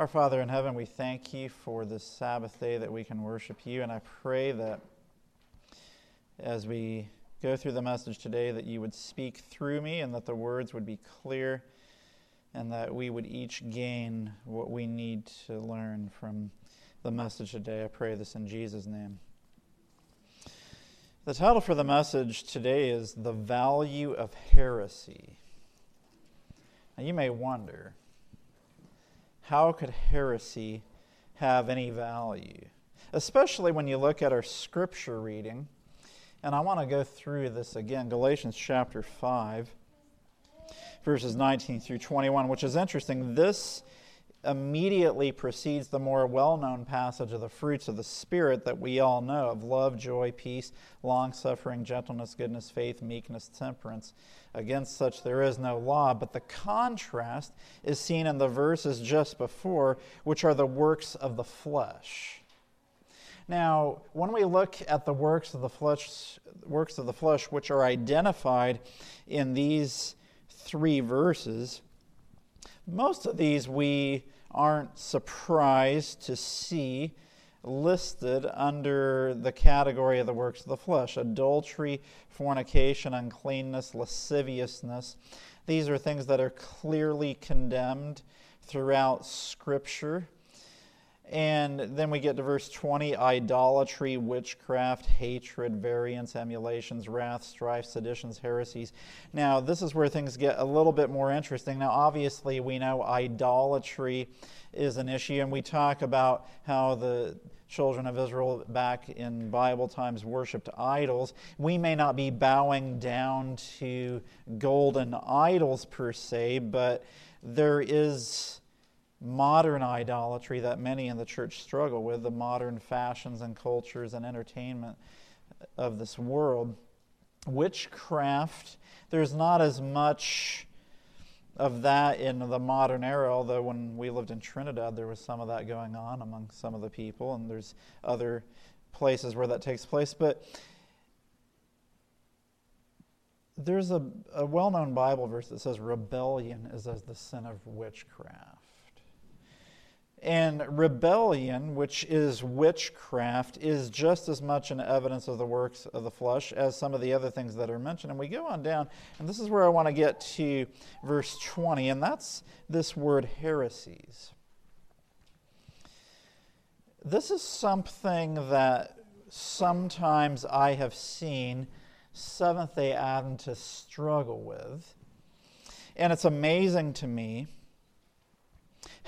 Our Father in heaven, we thank you for this Sabbath day that we can worship you, and I pray that as we go through the message today, that you would speak through me and that the words would be clear and that we would each gain what we need to learn from the message today. I pray this in Jesus' name. The title for the message today is The Value of Heresy. Now, you may wonder how could heresy have any value? Especially when you look at our scripture reading. And I want to go through this again Galatians chapter 5, verses 19 through 21, which is interesting. This immediately precedes the more well known passage of the fruits of the Spirit that we all know of love, joy, peace, long suffering, gentleness, goodness, faith, meekness, temperance. Against such there is no law. But the contrast is seen in the verses just before, which are the works of the flesh. Now, when we look at the works of the flesh, works of the flesh which are identified in these three verses, most of these we aren't surprised to see listed under the category of the works of the flesh adultery, fornication, uncleanness, lasciviousness. These are things that are clearly condemned throughout Scripture. And then we get to verse 20 idolatry, witchcraft, hatred, variance, emulations, wrath, strife, seditions, heresies. Now, this is where things get a little bit more interesting. Now, obviously, we know idolatry is an issue, and we talk about how the children of Israel back in Bible times worshiped idols. We may not be bowing down to golden idols per se, but there is modern idolatry that many in the church struggle with, the modern fashions and cultures and entertainment of this world. Witchcraft, there's not as much of that in the modern era, although when we lived in Trinidad, there was some of that going on among some of the people, and there's other places where that takes place. But there's a, a well known Bible verse that says rebellion is as the sin of witchcraft. And rebellion, which is witchcraft, is just as much an evidence of the works of the flesh as some of the other things that are mentioned. And we go on down, and this is where I want to get to verse 20, and that's this word heresies. This is something that sometimes I have seen Seventh day Adventists struggle with. And it's amazing to me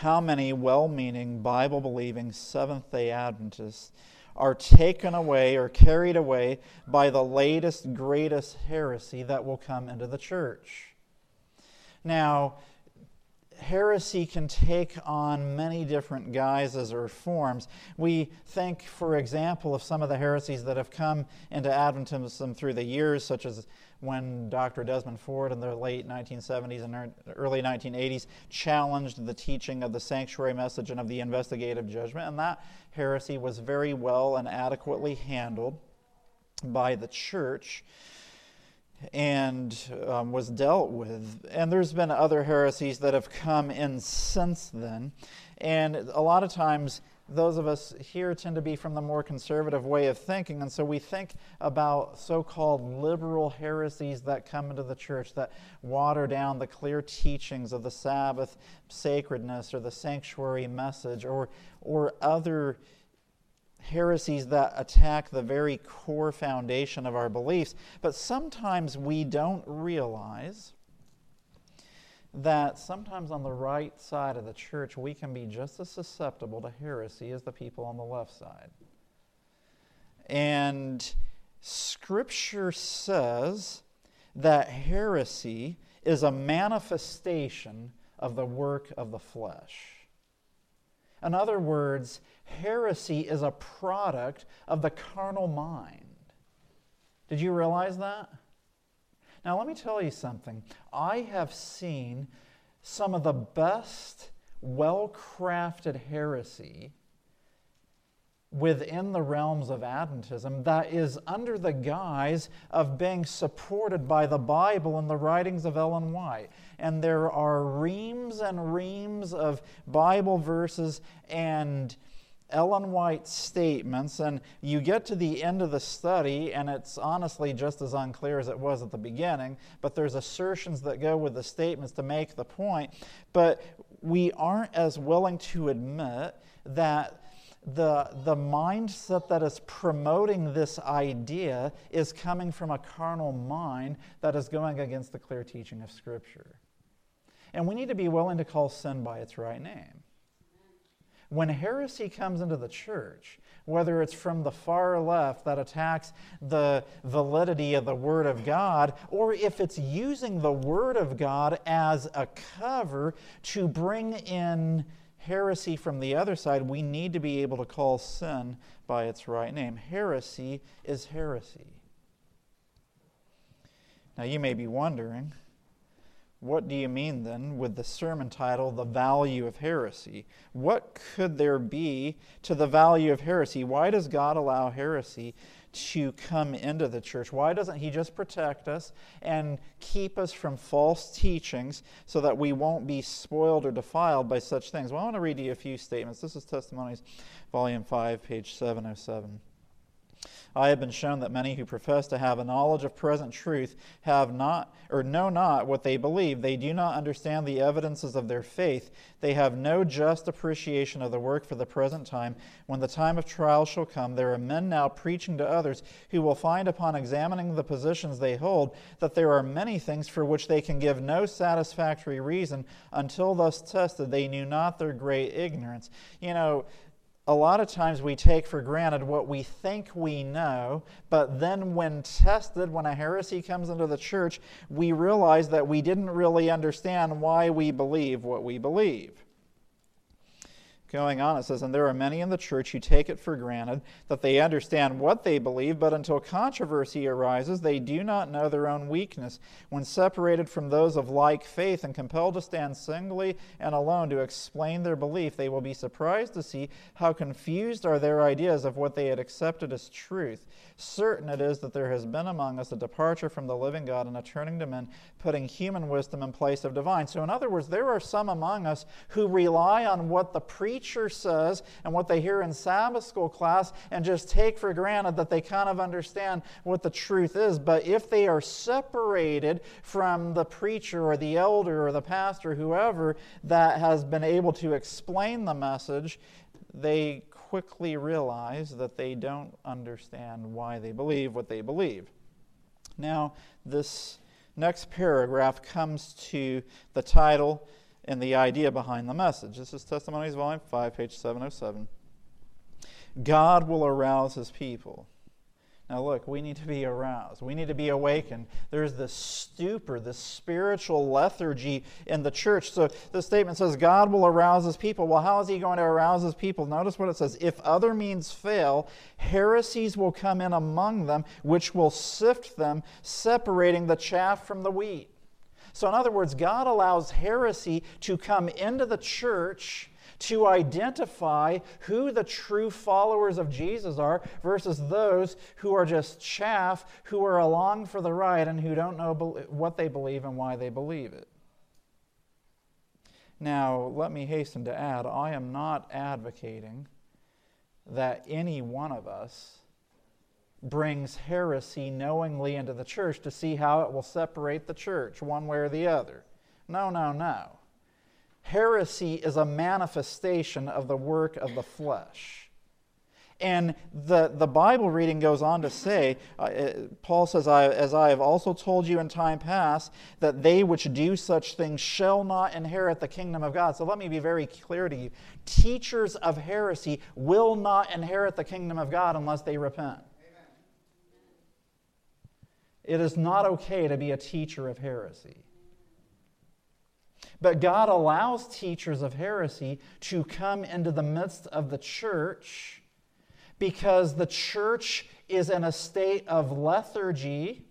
how many well meaning, Bible believing Seventh day Adventists are taken away or carried away by the latest, greatest heresy that will come into the church. Now, heresy can take on many different guises or forms. We think, for example, of some of the heresies that have come into Adventism through the years, such as when Dr. Desmond Ford in the late 1970s and early 1980s challenged the teaching of the sanctuary message and of the investigative judgment. And that heresy was very well and adequately handled by the church and um, was dealt with. And there's been other heresies that have come in since then. And a lot of times, those of us here tend to be from the more conservative way of thinking, and so we think about so called liberal heresies that come into the church that water down the clear teachings of the Sabbath sacredness or the sanctuary message or, or other heresies that attack the very core foundation of our beliefs. But sometimes we don't realize that sometimes on the right side of the church, we can be just as susceptible to heresy as the people on the left side. And Scripture says that heresy is a manifestation of the work of the flesh. In other words, heresy is a product of the carnal mind. Did you realize that? Now, let me tell you something. I have seen some of the best, well crafted heresy within the realms of Adventism that is under the guise of being supported by the Bible and the writings of Ellen White. And there are reams and reams of Bible verses and Ellen White statements, and you get to the end of the study, and it's honestly just as unclear as it was at the beginning, but there's assertions that go with the statements to make the point. But we aren't as willing to admit that the, the mindset that is promoting this idea is coming from a carnal mind that is going against the clear teaching of Scripture. And we need to be willing to call sin by its right name. When heresy comes into the church, whether it's from the far left that attacks the validity of the Word of God, or if it's using the Word of God as a cover to bring in heresy from the other side, we need to be able to call sin by its right name. Heresy is heresy. Now, you may be wondering, what do you mean then with the sermon title, The Value of Heresy? What could there be to the value of heresy? Why does God allow heresy to come into the church? Why doesn't He just protect us and keep us from false teachings so that we won't be spoiled or defiled by such things? Well, I want to read you a few statements. This is Testimonies, Volume 5, page 707. I have been shown that many who profess to have a knowledge of present truth have not or know not what they believe. They do not understand the evidences of their faith. They have no just appreciation of the work for the present time. When the time of trial shall come, there are men now preaching to others who will find upon examining the positions they hold that there are many things for which they can give no satisfactory reason until thus tested they knew not their great ignorance. You know, a lot of times we take for granted what we think we know, but then when tested, when a heresy comes into the church, we realize that we didn't really understand why we believe what we believe. Going on, it says, And there are many in the church who take it for granted that they understand what they believe, but until controversy arises, they do not know their own weakness. When separated from those of like faith and compelled to stand singly and alone to explain their belief, they will be surprised to see how confused are their ideas of what they had accepted as truth. Certain it is that there has been among us a departure from the living God and a turning to men, putting human wisdom in place of divine. So, in other words, there are some among us who rely on what the preacher says and what they hear in Sabbath school class and just take for granted that they kind of understand what the truth is. But if they are separated from the preacher or the elder or the pastor, whoever that has been able to explain the message, they quickly realize that they don't understand why they believe what they believe. Now, this next paragraph comes to the title and the idea behind the message. This is Testimonies, Volume 5, page 707. God will arouse his people. Now, look, we need to be aroused. We need to be awakened. There's this stupor, this spiritual lethargy in the church. So the statement says, God will arouse his people. Well, how is he going to arouse his people? Notice what it says If other means fail, heresies will come in among them, which will sift them, separating the chaff from the wheat. So, in other words, God allows heresy to come into the church to identify who the true followers of Jesus are versus those who are just chaff, who are along for the ride and who don't know what they believe and why they believe it. Now, let me hasten to add I am not advocating that any one of us brings heresy knowingly into the church to see how it will separate the church one way or the other. No, no, no. Heresy is a manifestation of the work of the flesh. And the, the Bible reading goes on to say, uh, uh, Paul says, I, As I have also told you in time past, that they which do such things shall not inherit the kingdom of God. So let me be very clear to you. Teachers of heresy will not inherit the kingdom of God unless they repent. It is not okay to be a teacher of heresy. But God allows teachers of heresy to come into the midst of the church because the church is in a state of lethargy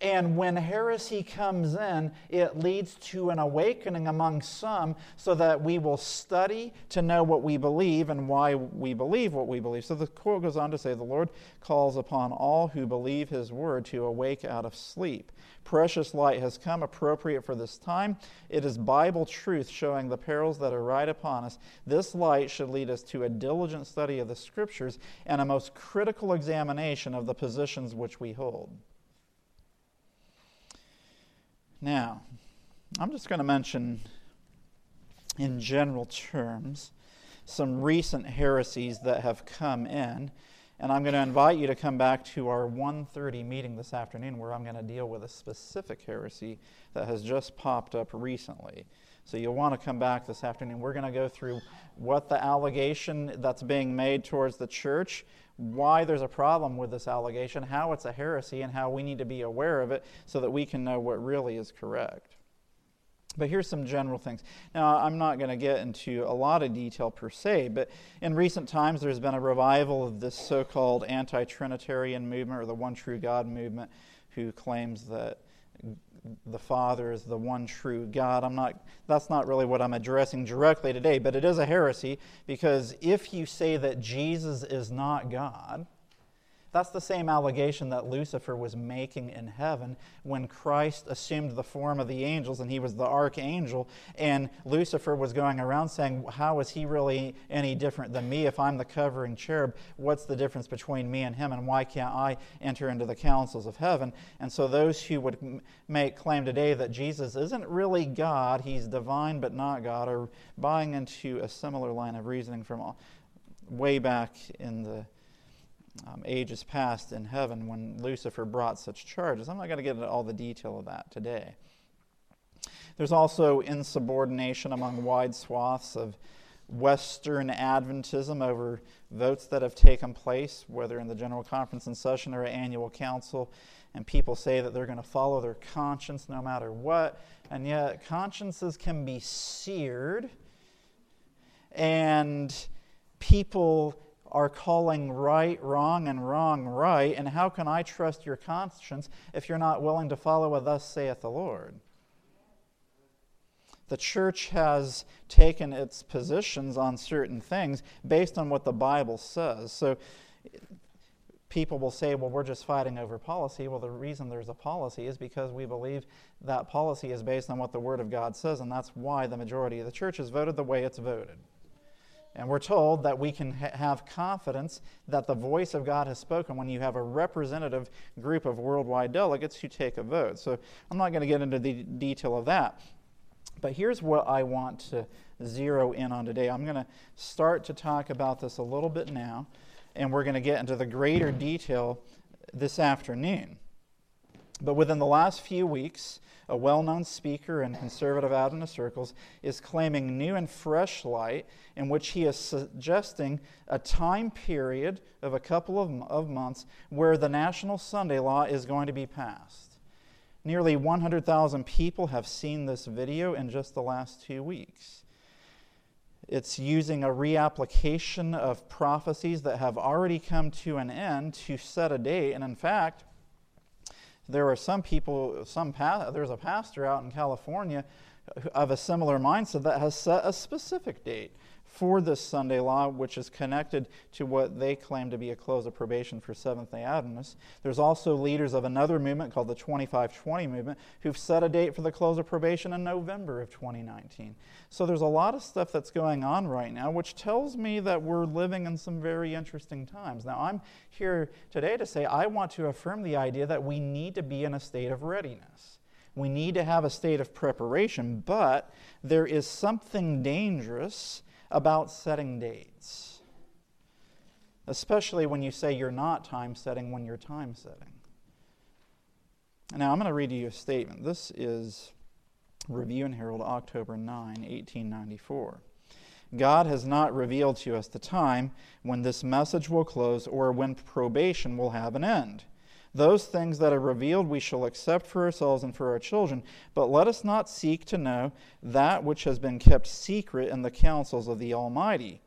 And when heresy comes in, it leads to an awakening among some so that we will study to know what we believe and why we believe what we believe. So the quote goes on to say, The Lord calls upon all who believe his word to awake out of sleep. Precious light has come, appropriate for this time. It is Bible truth showing the perils that are right upon us. This light should lead us to a diligent study of the scriptures and a most critical examination of the positions which we hold. Now, I'm just going to mention in general terms some recent heresies that have come in. And I'm going to invite you to come back to our 1:30 meeting this afternoon where I'm going to deal with a specific heresy that has just popped up recently. So you'll want to come back this afternoon. We're going to go through what the allegation that's being made towards the church, why there's a problem with this allegation, how it's a heresy, and how we need to be aware of it so that we can know what really is correct. But here's some general things. Now, I'm not going to get into a lot of detail per se, but in recent times there's been a revival of this so called anti Trinitarian movement or the one true God movement who claims that the Father is the one true God. I'm not, that's not really what I'm addressing directly today, but it is a heresy because if you say that Jesus is not God, that's the same allegation that Lucifer was making in heaven when Christ assumed the form of the angels and he was the archangel. And Lucifer was going around saying, How is he really any different than me if I'm the covering cherub? What's the difference between me and him? And why can't I enter into the councils of heaven? And so those who would make claim today that Jesus isn't really God, he's divine but not God, are buying into a similar line of reasoning from way back in the um, ages past in heaven when Lucifer brought such charges. I'm not going to get into all the detail of that today. There's also insubordination among wide swaths of Western Adventism over votes that have taken place, whether in the General Conference in session or annual council. And people say that they're going to follow their conscience no matter what. And yet, consciences can be seared, and people are calling right wrong and wrong right, and how can I trust your conscience if you're not willing to follow a thus saith the Lord? The church has taken its positions on certain things based on what the Bible says. So people will say, well, we're just fighting over policy. Well, the reason there's a policy is because we believe that policy is based on what the Word of God says, and that's why the majority of the church has voted the way it's voted. And we're told that we can ha- have confidence that the voice of God has spoken when you have a representative group of worldwide delegates who take a vote. So I'm not going to get into the detail of that. But here's what I want to zero in on today. I'm going to start to talk about this a little bit now, and we're going to get into the greater detail this afternoon. But within the last few weeks, a well known speaker in conservative Adventist circles, is claiming new and fresh light in which he is suggesting a time period of a couple of, of months where the national Sunday law is going to be passed. Nearly 100,000 people have seen this video in just the last two weeks. It's using a reapplication of prophecies that have already come to an end to set a date. And in fact, there are some people, some pa- there's a pastor out in California of a similar mindset that has set a specific date for this Sunday law, which is connected to what they claim to be a close of probation for Seventh day Adventists. There's also leaders of another movement called the 2520 movement who've set a date for the close of probation in November of 2019. So there's a lot of stuff that's going on right now, which tells me that we're living in some very interesting times. Now, I'm here today to say I want to affirm the idea that we need to be in a state of readiness. We need to have a state of preparation, but there is something dangerous about setting dates, especially when you say you're not time setting when you're time setting. Now, I'm going to read you a statement. This is Review and Herald, October 9, 1894. God has not revealed to us the time when this message will close or when probation will have an end. Those things that are revealed we shall accept for ourselves and for our children, but let us not seek to know that which has been kept secret in the counsels of the Almighty.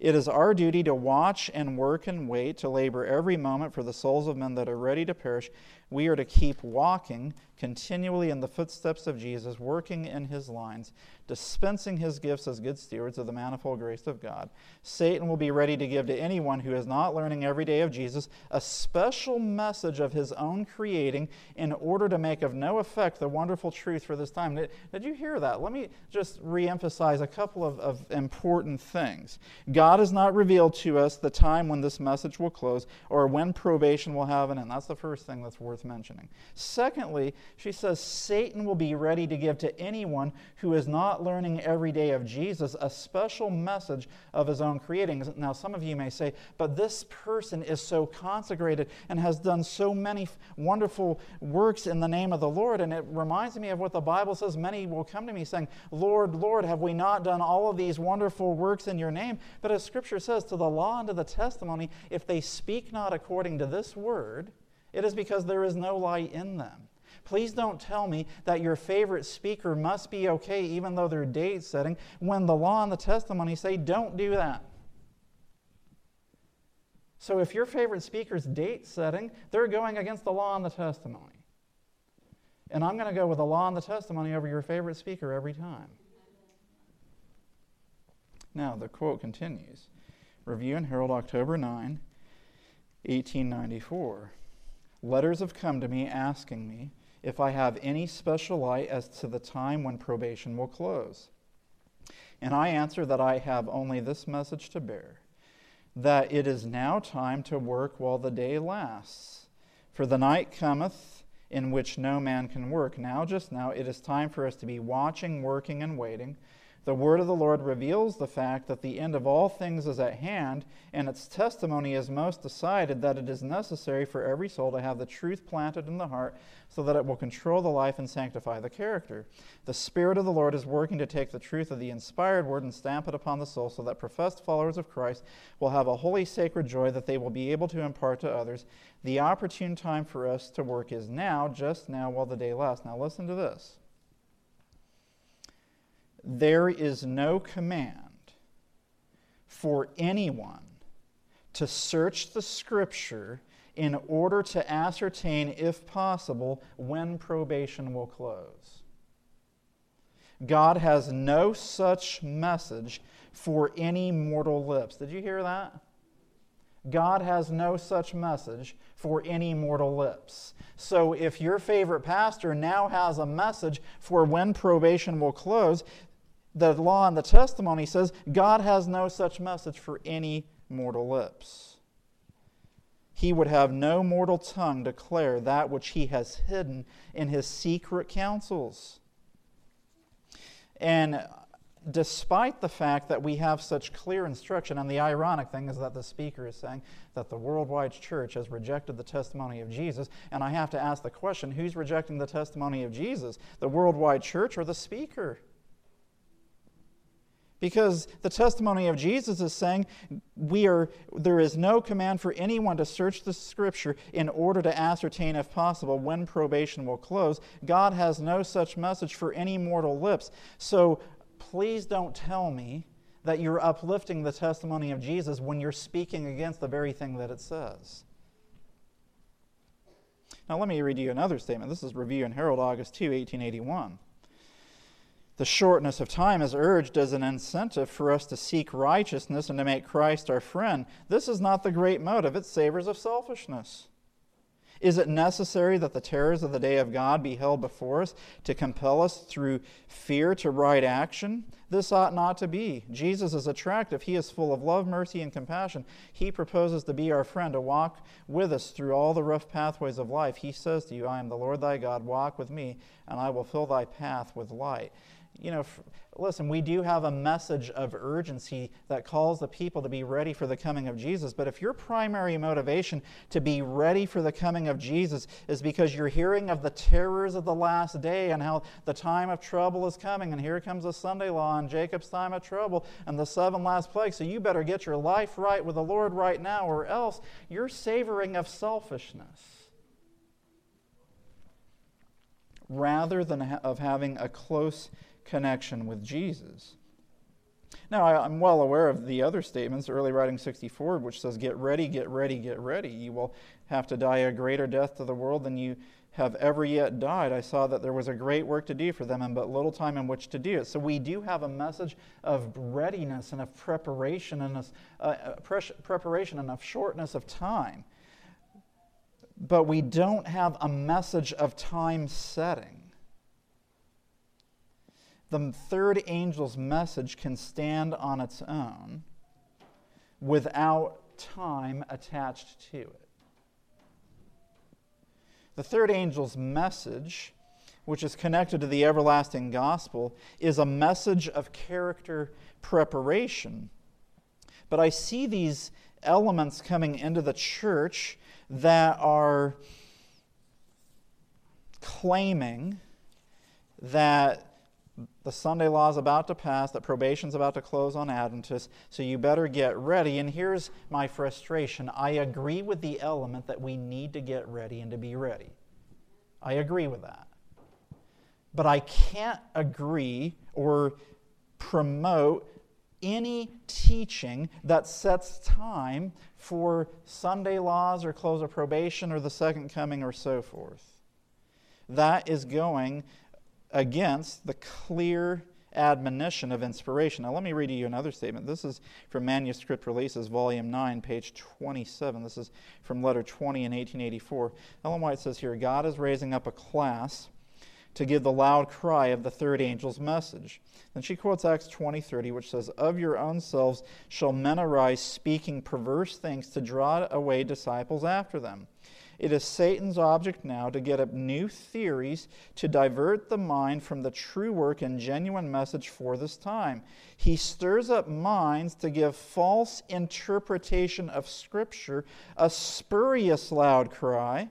It is our duty to watch and work and wait, to labor every moment for the souls of men that are ready to perish. We are to keep walking continually in the footsteps of Jesus, working in his lines, dispensing his gifts as good stewards of the manifold grace of God. Satan will be ready to give to anyone who is not learning every day of Jesus a special message of his own creating in order to make of no effect the wonderful truth for this time. Did, did you hear that? Let me just reemphasize a couple of, of important things. God has not revealed to us the time when this message will close or when probation will have an end. That's the first thing that's worth mentioning. Secondly, she says Satan will be ready to give to anyone who is not learning every day of Jesus a special message of his own creating. Now, some of you may say, but this person is so consecrated and has done so many wonderful works in the name of the Lord. And it reminds me of what the Bible says. Many will come to me saying, Lord, Lord, have we not done all of these wonderful works in your name? But Scripture says, to the law and to the testimony, if they speak not according to this word, it is because there is no light in them. Please don't tell me that your favorite speaker must be okay even though they're date setting when the law and the testimony say don't do that. So if your favorite speaker's date setting, they're going against the law and the testimony. And I'm going to go with the law and the testimony over your favorite speaker every time. Now, the quote continues Review and Herald, October 9, 1894. Letters have come to me asking me if I have any special light as to the time when probation will close. And I answer that I have only this message to bear that it is now time to work while the day lasts. For the night cometh in which no man can work. Now, just now, it is time for us to be watching, working, and waiting the word of the Lord reveals the fact that the end of all things is at hand, and its testimony is most decided that it is necessary for every soul to have the truth planted in the heart so that it will control the life and sanctify the character. The Spirit of the Lord is working to take the truth of the inspired word and stamp it upon the soul so that professed followers of Christ will have a holy, sacred joy that they will be able to impart to others. The opportune time for us to work is now, just now, while the day lasts. Now, listen to this there is no command for anyone to search the scripture in order to ascertain, if possible, when probation will close. God has no such message for any mortal lips. Did you hear that? God has no such message for any mortal lips. So if your favorite pastor now has a message for when probation will close, the law and the testimony says God has no such message for any mortal lips. He would have no mortal tongue declare that which he has hidden in his secret counsels. And despite the fact that we have such clear instruction, and the ironic thing is that the speaker is saying that the worldwide church has rejected the testimony of Jesus, and I have to ask the question who's rejecting the testimony of Jesus, the worldwide church or the speaker? Because the testimony of Jesus is saying we are, there is no command for anyone to search the scripture in order to ascertain, if possible, when probation will close. God has no such message for any mortal lips. So please don't tell me that you're uplifting the testimony of Jesus when you're speaking against the very thing that it says. Now, let me read you another statement. This is Review and Herald, August 2, 1881. The shortness of time is urged as an incentive for us to seek righteousness and to make Christ our friend. This is not the great motive, it savors of selfishness. Is it necessary that the terrors of the day of God be held before us to compel us through fear to right action? This ought not to be. Jesus is attractive. He is full of love, mercy, and compassion. He proposes to be our friend, to walk with us through all the rough pathways of life. He says to you, I am the Lord thy God. Walk with me, and I will fill thy path with light you know, listen, we do have a message of urgency that calls the people to be ready for the coming of Jesus. But if your primary motivation to be ready for the coming of Jesus is because you're hearing of the terrors of the last day and how the time of trouble is coming, and here comes the Sunday law and Jacob's time of trouble and the seven last plagues, so you better get your life right with the Lord right now, or else you're savoring of selfishness rather than ha- of having a close connection with Jesus. Now, I, am well aware of the other statements, early writing 64, which says, Get ready, get ready, get ready. You will have to die a greater death to the world than you have ever yet died. I saw that there was a great work to do for them and but little time in which to do it. So we do have a message of readiness and of preparation and of, uh, uh preparation and of shortness of time. But we don't have a message of time setting. The third angel's message can stand on its own without time attached to it. The third angel's message, which is connected to the everlasting gospel, is a message of character preparation. But I see these elements coming into the church that are claiming that the Sunday law is about to pass, that probation's about to close on Adventists, so you better get ready. And here's my frustration I agree with the element that we need to get ready and to be ready. I agree with that. But I can't agree or promote any teaching that sets time for Sunday laws or close of probation or the second coming or so forth. That is going against the clear admonition of inspiration. Now, let me read to you another statement. This is from Manuscript Releases, Volume 9, page 27. This is from letter 20 in 1884. Ellen White says here God is raising up a class to give the loud cry of the third angel's message. Then she quotes Acts 20:30, which says, "Of your own selves shall men arise speaking perverse things to draw away disciples after them." It is Satan's object now to get up new theories to divert the mind from the true work and genuine message for this time. He stirs up minds to give false interpretation of Scripture, a spurious loud cry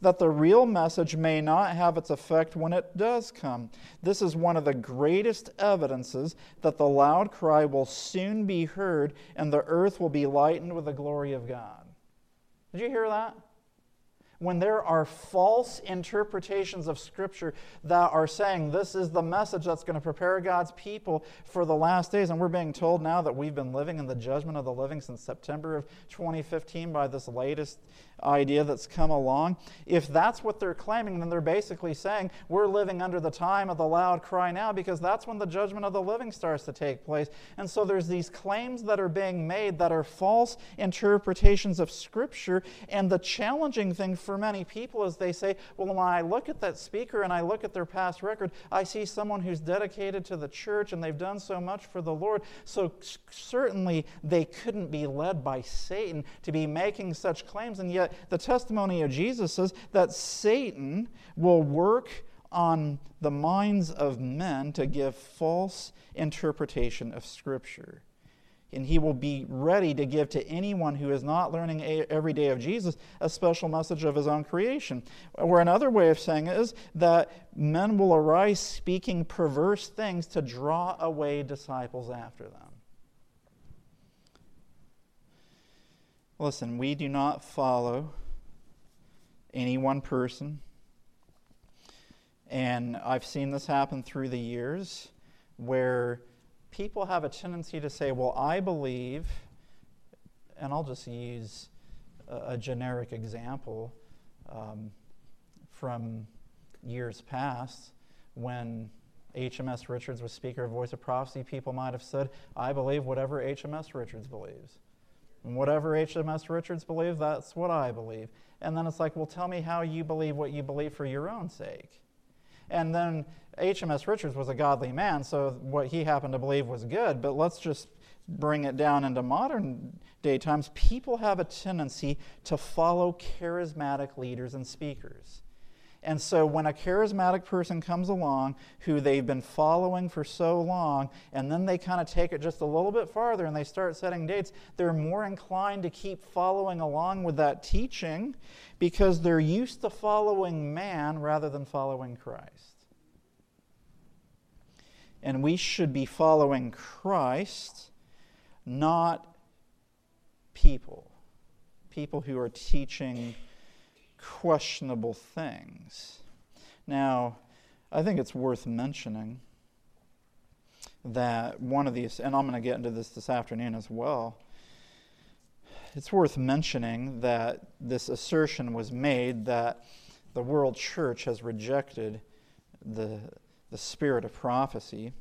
that the real message may not have its effect when it does come. This is one of the greatest evidences that the loud cry will soon be heard and the earth will be lightened with the glory of God. Did you hear that? When there are false interpretations of Scripture that are saying this is the message that's going to prepare God's people for the last days. And we're being told now that we've been living in the judgment of the living since September of 2015 by this latest idea that's come along. If that's what they're claiming, then they're basically saying we're living under the time of the loud cry now because that's when the judgment of the living starts to take place. And so there's these claims that are being made that are false interpretations of Scripture. And the challenging thing for many people is they say, well, when I look at that speaker and I look at their past record, I see someone who's dedicated to the church and they've done so much for the Lord. So certainly they couldn't be led by Satan to be making such claims. And yet the testimony of Jesus says that Satan will work on the minds of men to give false interpretation of Scripture. And he will be ready to give to anyone who is not learning every day of Jesus a special message of his own creation. Or another way of saying it is that men will arise speaking perverse things to draw away disciples after them. Listen, we do not follow any one person. And I've seen this happen through the years where people have a tendency to say, Well, I believe, and I'll just use a, a generic example um, from years past when HMS Richards was Speaker of Voice of Prophecy, people might have said, I believe whatever HMS Richards believes. And whatever HMS Richards believes, that's what I believe. And then it's like, well, tell me how you believe what you believe for your own sake. And then HMS Richards was a godly man, so what he happened to believe was good. But let's just bring it down into modern day times. People have a tendency to follow charismatic leaders and speakers. And so when a charismatic person comes along who they've been following for so long, and then they kind of take it just a little bit farther and they start setting dates, they're more inclined to keep following along with that teaching because they're used to following man rather than following Christ. And we should be following Christ, not people. People who are teaching questionable things. Now, I think it's worth mentioning that one of these, and I'm going to get into this this afternoon as well. It's worth mentioning that this assertion was made that the world church has rejected the, the spirit of prophecy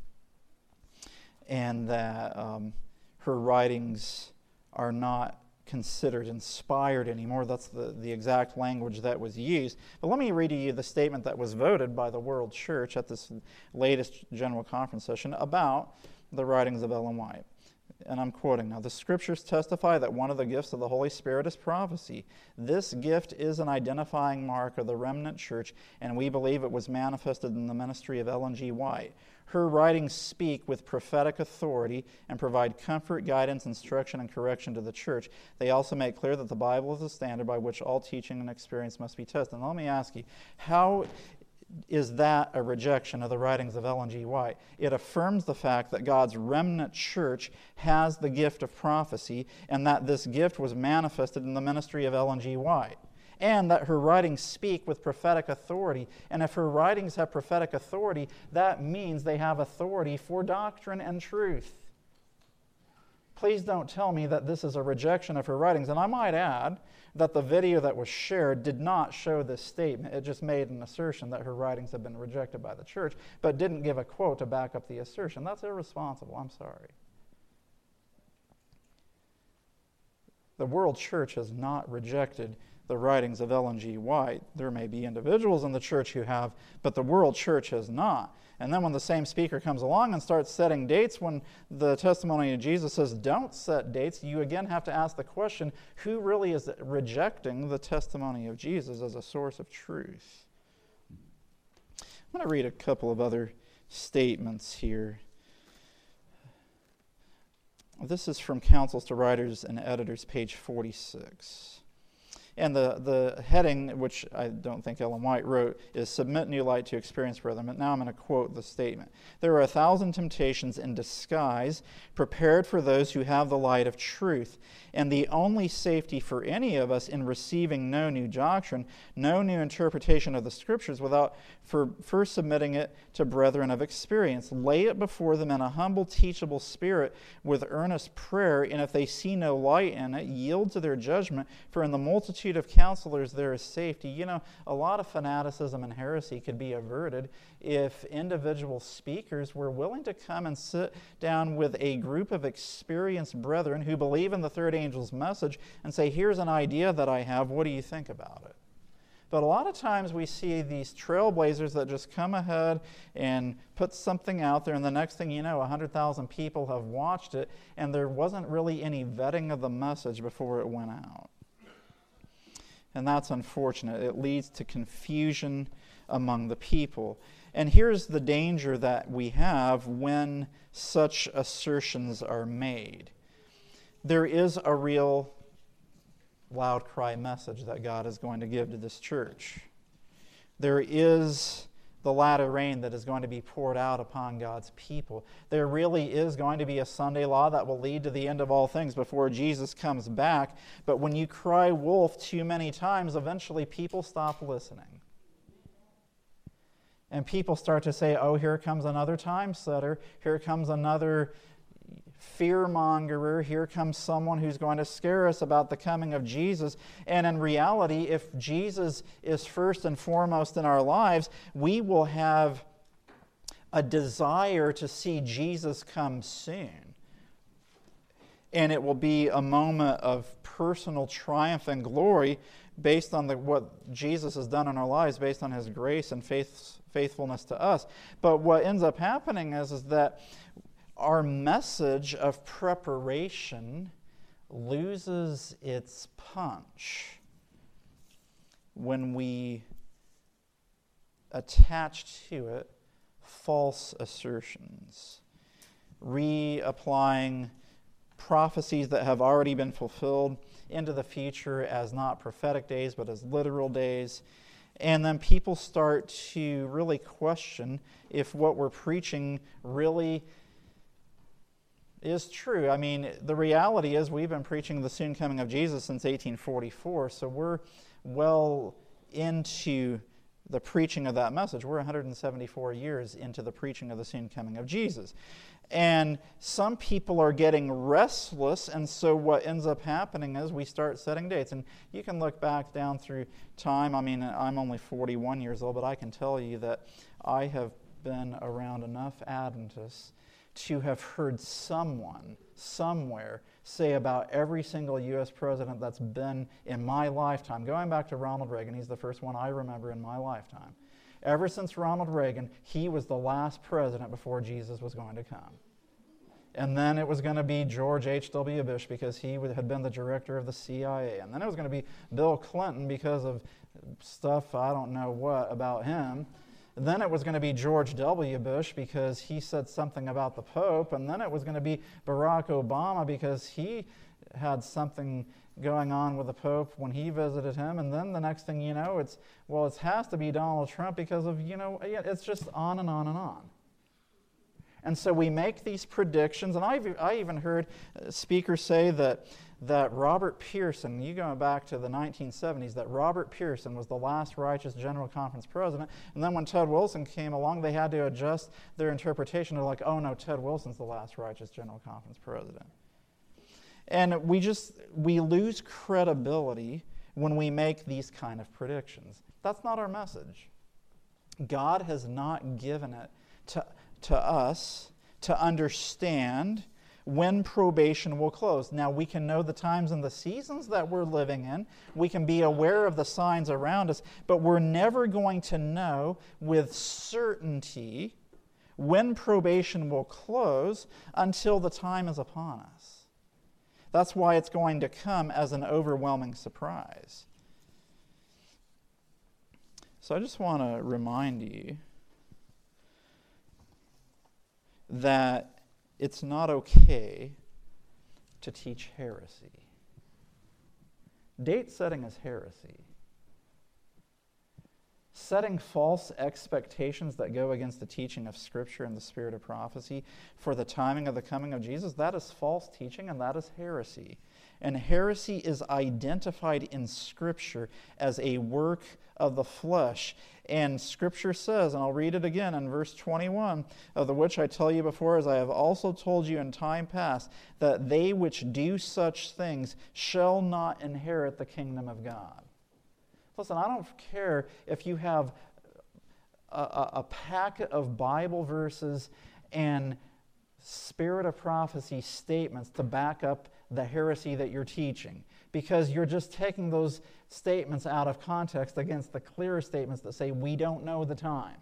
and that um, her writings are not considered inspired anymore. That's the, the exact language that was used. But let me read to you the statement that was voted by the World Church at this latest General Conference session about the writings of Ellen White and I'm quoting now the scriptures testify that one of the gifts of the Holy Spirit is prophecy. This gift is an identifying mark of the remnant church, and we believe it was manifested in the ministry of Ellen G. White. Her writings speak with prophetic authority and provide comfort, guidance, instruction, and correction to the church. They also make clear that the Bible is the standard by which all teaching and experience must be tested. And let me ask you, how is that a rejection of the writings of Ellen G. White? It affirms the fact that God's remnant church has the gift of prophecy and that this gift was manifested in the ministry of Ellen G. White. And that her writings speak with prophetic authority. And if her writings have prophetic authority, that means they have authority for doctrine and truth. Please don't tell me that this is a rejection of her writings. And I might add that the video that was shared did not show this statement. It just made an assertion that her writings have been rejected by the church, but didn't give a quote to back up the assertion. That's irresponsible. I'm sorry. The world church has not rejected the writings of Ellen G. White. There may be individuals in the church who have, but the world church has not. And then when the same speaker comes along and starts setting dates, when the testimony of Jesus says, don't set dates, you again have to ask the question who really is rejecting the testimony of Jesus as a source of truth? I'm going to read a couple of other statements here. This is from Counsels to Writers and Editors, page 46. And the, the heading, which I don't think Ellen White wrote, is Submit New Light to Experience, Brethren. But now I'm going to quote the statement. There are a thousand temptations in disguise prepared for those who have the light of truth. And the only safety for any of us in receiving no new doctrine, no new interpretation of the Scriptures, without for first submitting it to brethren of experience. Lay it before them in a humble, teachable spirit with earnest prayer, and if they see no light in it, yield to their judgment, for in the multitude of counselors there is safety. You know, a lot of fanaticism and heresy could be averted if individual speakers were willing to come and sit down with a group of experienced brethren who believe in the third angel's message and say, Here's an idea that I have. What do you think about it? But a lot of times we see these trailblazers that just come ahead and put something out there, and the next thing you know, 100,000 people have watched it, and there wasn't really any vetting of the message before it went out. And that's unfortunate. It leads to confusion among the people. And here's the danger that we have when such assertions are made there is a real loud cry message that God is going to give to this church. There is the latter rain that is going to be poured out upon God's people. There really is going to be a Sunday law that will lead to the end of all things before Jesus comes back. But when you cry wolf too many times, eventually people stop listening and people start to say, oh, here comes another time setter, here comes another fear mongerer, here comes someone who's going to scare us about the coming of Jesus. And in reality, if Jesus is first and foremost in our lives, we will have a desire to see Jesus come soon. And it will be a moment of personal triumph and glory based on the, what Jesus has done in our lives, based on his grace and faith, faithfulness to us. But what ends up happening is, is that our message of preparation loses its punch when we attach to it false assertions, reapplying prophecies that have already been fulfilled into the future as not prophetic days but as literal days. And then people start to really question if what we're preaching really is true. I mean, the reality is we've been preaching the soon coming of Jesus since 1844, so we're well into the preaching of that message. We're 174 years into the preaching of the soon coming of Jesus. And some people are getting restless, and so what ends up happening is we start setting dates. And you can look back down through time. I mean, I'm only 41 years old, but I can tell you that I have been around enough Adventists to have heard someone somewhere say about every single U.S. president that's been in my lifetime, going back to Ronald Reagan, he's the first one I remember in my lifetime. Ever since Ronald Reagan, he was the last president before Jesus was going to come. And then it was going to be George H.W. Bush because he had been the director of the CIA. And then it was going to be Bill Clinton because of stuff, I don't know what, about him. Then it was going to be George W. Bush because he said something about the Pope. And then it was going to be Barack Obama because he had something going on with the Pope when he visited him. And then the next thing you know, it's, well, it has to be Donald Trump because of, you know, it's just on and on and on. And so we make these predictions. And I've, I even heard uh, speakers say that, that Robert Pierson, you going back to the 1970s, that Robert Pierson was the last righteous General Conference president. And then when Ted Wilson came along, they had to adjust their interpretation. They're like, oh no, Ted Wilson's the last righteous General Conference president. And we just, we lose credibility when we make these kind of predictions. That's not our message. God has not given it to, to us to understand when probation will close. Now, we can know the times and the seasons that we're living in. We can be aware of the signs around us, but we're never going to know with certainty when probation will close until the time is upon us. That's why it's going to come as an overwhelming surprise. So I just want to remind you that it's not okay to teach heresy. Date setting is heresy setting false expectations that go against the teaching of Scripture and the spirit of prophecy for the timing of the coming of Jesus, that is false teaching and that is heresy. And heresy is identified in Scripture as a work of the flesh. And Scripture says, and I'll read it again in verse 21, of the which I tell you before, as I have also told you in time past, that they which do such things shall not inherit the kingdom of God. Listen, I don't care if you have a, a, of Bible verses and spirit of prophecy statements to back up the heresy that you're teaching because you're just taking those statements out of context against the clearer statements that say we don't know the time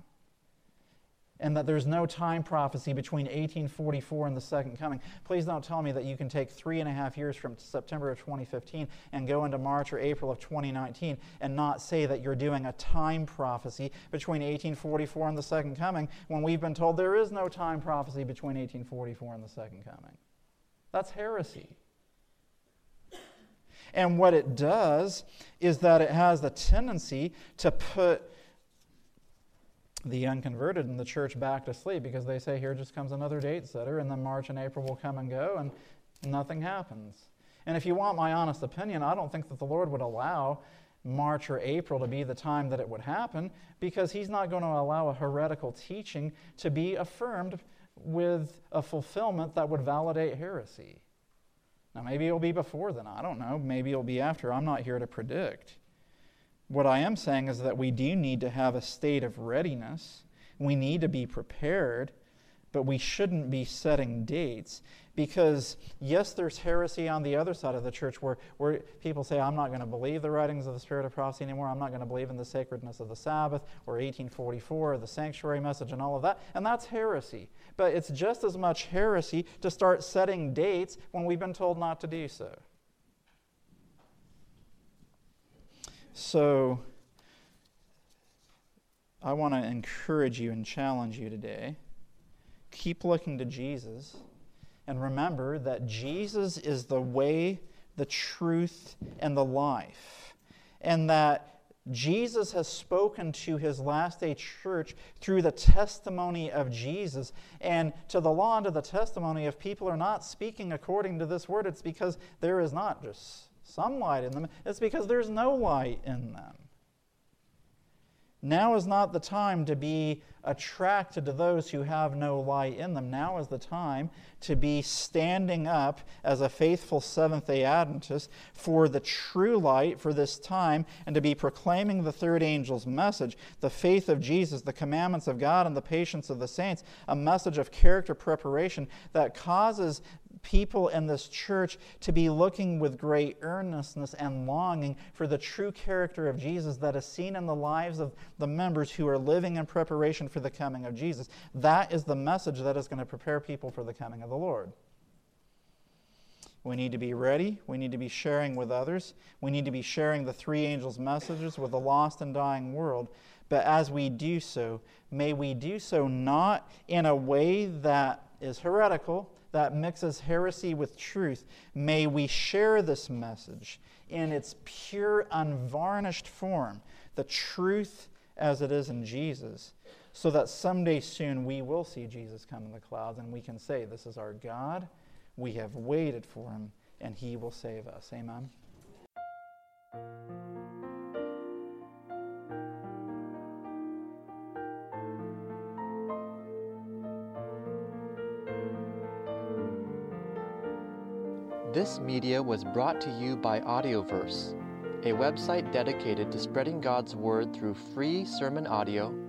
and that there's no time prophecy between 1844 and the second coming. Please don't tell me that you can take three and a half years from September of 2015 and go into March or April of 2019 and not say that you're doing a time prophecy between 1844 and the second coming when we've been told there is no time prophecy between 1844 and the second coming. That's heresy. And what it does is that it has the tendency to put the unconverted in the church back to sleep because they say, here just comes another date setter, and then March and April will come and go, and nothing happens. And if you want my honest opinion, I don't think that the Lord would allow March or April to be the time that it would happen because He's not going to allow a heretical teaching to be affirmed with a fulfillment that would validate heresy. Now, maybe it'll be before then. I don't know. Maybe it'll be after. I'm not here to predict. What I am saying is that we do need to have a state of readiness. We need to be prepared, but we shouldn't be setting dates because, yes, there's heresy on the other side of the church where, where people say, I'm not going to believe the writings of the Spirit of prophecy anymore. I'm not going to believe in the sacredness of the Sabbath or 1844 or the sanctuary message and all of that. And that's heresy. But it's just as much heresy to start setting dates when we've been told not to do so. So, I want to encourage you and challenge you today. Keep looking to Jesus and remember that Jesus is the way, the truth, and the life. And that Jesus has spoken to his last day church through the testimony of Jesus. And to the law and to the testimony, if people are not speaking according to this word, it's because there is not just some light in them. It's because there's no light in them. Now is not the time to be attracted to those who have no light in them. Now is the time to be standing up as a faithful Seventh day Adventist for the true light for this time and to be proclaiming the third angel's message, the faith of Jesus, the commandments of God, and the patience of the saints, a message of character preparation that causes people in this church to be looking with great earnestness and longing for the true character of Jesus that is seen in the lives of the members who are living in preparation for the coming of Jesus. That is the message that is going to prepare people for the coming of the Lord. We need to be ready. We need to be sharing with others. We need to be sharing the three angels' messages with the lost and dying world. But as we do so, may we do so not in a way that is heretical, that mixes heresy with truth, may we share this message in its pure, unvarnished form, the truth as it is in Jesus, so that someday soon we will see Jesus come in the clouds and we can say, This is our God. We have waited for him, and he will save us. Amen. This media was brought to you by Audioverse, a website dedicated to spreading God's Word through free sermon audio